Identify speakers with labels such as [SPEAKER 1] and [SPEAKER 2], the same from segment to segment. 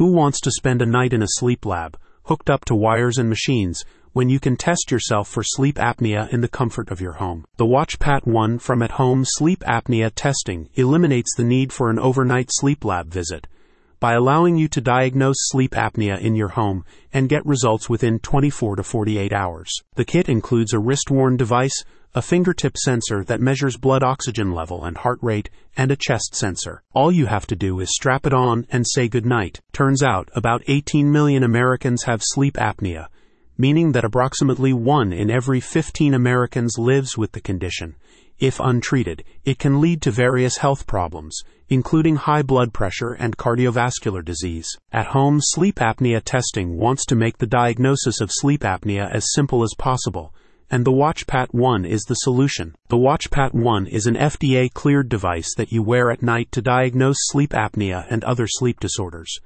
[SPEAKER 1] Who wants to spend a night in a sleep lab, hooked up to wires and machines, when you can test yourself for sleep apnea in the comfort of your home. The WatchPat 1 from at home sleep apnea testing eliminates the need for an overnight sleep lab visit by allowing you to diagnose sleep apnea in your home and get results within 24 to 48 hours. The kit includes a wrist worn device, a fingertip sensor that measures blood oxygen level and heart rate, and a chest sensor. All you have to do is strap it on and say goodnight. Turns out about 18 million Americans have sleep apnea meaning that approximately 1 in every 15 Americans lives with the condition. If untreated, it can lead to various health problems, including high blood pressure and cardiovascular disease. At home sleep apnea testing wants to make the diagnosis of sleep apnea as simple as possible, and the WatchPat 1 is the solution. The WatchPat 1 is an FDA cleared device that you wear at night to diagnose sleep apnea and other sleep disorders.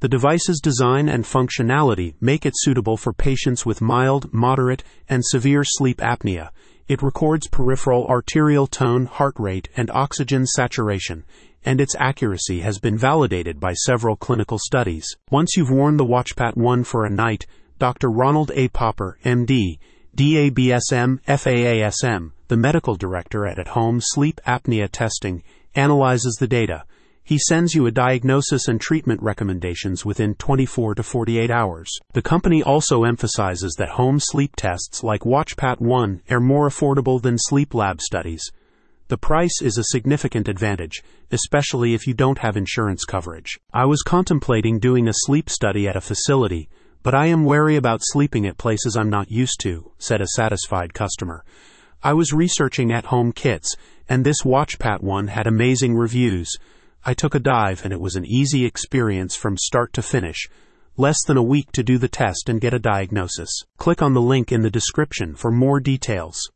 [SPEAKER 1] The device's design and functionality make it suitable for patients with mild, moderate, and severe sleep apnea. It records peripheral arterial tone, heart rate, and oxygen saturation, and its accuracy has been validated by several clinical studies. Once you've worn the WatchPat 1 for a night, Dr. Ronald A. Popper, MD, DABSM, FAASM, the medical director at At Home Sleep Apnea Testing, analyzes the data he sends you a diagnosis and treatment recommendations within 24 to 48 hours. The company also emphasizes that home sleep tests like WatchPat 1 are more affordable than sleep lab studies. The price is a significant advantage, especially if you don't have insurance coverage. I was contemplating doing a sleep study at a facility, but I am wary about sleeping at places I'm not used to, said a satisfied customer. I was researching at home kits, and this WatchPat one had amazing reviews. I took a dive and it was an easy experience from start to finish. Less than a week to do the test and get a diagnosis. Click on the link in the description for more details.